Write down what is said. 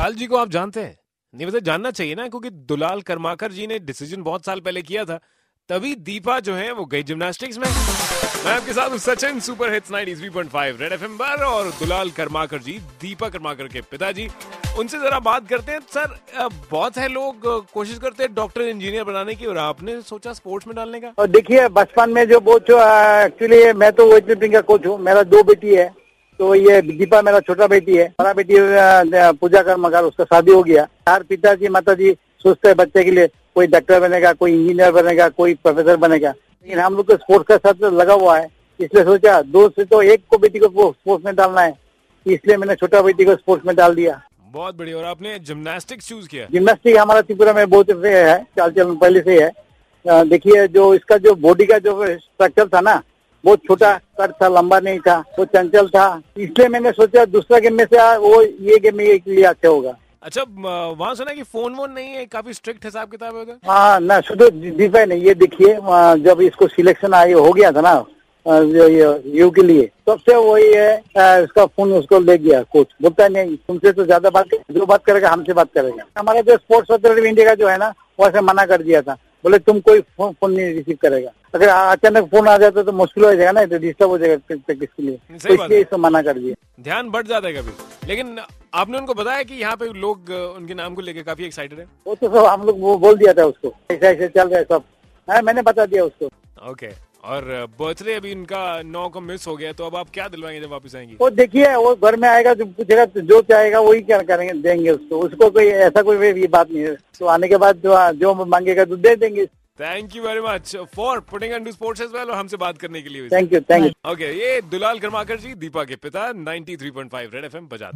लाल जी को आप जानते हैं। नहीं, वैसे जानना चाहिए ना, क्योंकि दुलाल कर्माकर जी ने डिसीज़न बहुत साल पहले किया था। तभी दीपा जो है, वो गई जिम्नास्टिक्स में। मैं आपके साथ Sachin super hits 93.5 Red FM पर और दुलाल कर्माकर जी, दीपा कर्माकर के पिताजी। उनसे जरा बात करते हैं। सर बहुत है लोग कोशिश करते हैं डॉक्टर इंजीनियर बनाने की, और आपने सोचा स्पोर्ट्स में डालने का? देखिए, बचपन में जो वो एक्चुअली मैं तो वेट लिफ्टिंग का कोच हूँ, मेरा दो बेटी है। तो ये दीपा मेरा छोटा बेटी है बड़ा बेटी पूजा कर मगर उसका शादी हो गया। हर पिताजी माता जी सोचते हैं बच्चे के लिए कोई डॉक्टर बनेगा कोई इंजीनियर बनेगा कोई प्रोफेसर बनेगा। लेकिन हम लोग को स्पोर्ट्स का साथ लगा हुआ है इसलिए सोचा दो से तो एक को बेटी को स्पोर्ट्स में डालना है इसलिए मैंने छोटा बेटी को स्पोर्ट्स में डाल दिया। बहुत बढ़िया और आपने जिम्नास्टिक चूज़ किया? जिम्नास्टिक हमारा त्रिपुरा में बहुत है चाल चलन पहले से है। देखिए जो इसका जो बॉडी का जो स्ट्रक्चर था ना बहुत छोटा कट था लंबा नहीं था वो चंचल था। इसलिए मैंने सोचा दूसरा गेम में से वो ये गेम में के लिए अच्छा होगा। अच्छा वहाँ सुना कि फ़ोन वोन नहीं है काफ़ी स्ट्रिक्ट हिसाब किताब है हाँ ना शुद्ध दीपा नहीं ये देखिए जब इसको सिलेक्शन आई हो गया था ना यू के लिए सबसे वही है इसका फ़ोन उसको ले गया कोच बोलता नहीं तुमसे तो ज़्यादा बात जो बात करेगा हमसे बात करेगा। हमारा जो स्पोर्ट्स अथॉरिटी इंडिया का जो है ना वैसे मना कर दिया था। बोले तुम कोई फ़ोन फ़ोन नहीं रिसीव करेगा। अगर अचानक फ़ोन आ जाता तो मुश्किल हो जाएगा ना तो डिस्टर्ब हो जाएगा प्रैक्टिस के लिए। तो इसलिए इसको मना कर दिया। ध्यान बढ़ जाता है कभी। लेकिन आपने उनको बताया कि यहाँ पे लोग उनके नाम को लेकर काफ़ी एक्साइटेड है? वो तो सब हम लोग वो बोल दिया था उसको। ऐसे ऐसे चल रहा है सब। हाँ मैंने बता दिया उसको। Okay okay. और बर्थडे अभी इनका नौ को मिस हो गया तो अब आप क्या दिलवाएँगे जब वापस आएँगे? वो देखिए वो घर में आएगा जो पूछेगा जो चाहेगा वही क्या करेंगे देंगे उसको। उसको कोई ऐसा कोई ये बात नहीं है। तो आने के बाद जो जो मांगेगा तो दे देंगे। Thank you very much for putting and sports as well और हमसे बात करने के लिए thank you thank you okay ये दुलाल कर्माकर जी दीपा के पिता 93.5 रेड एफएम बजा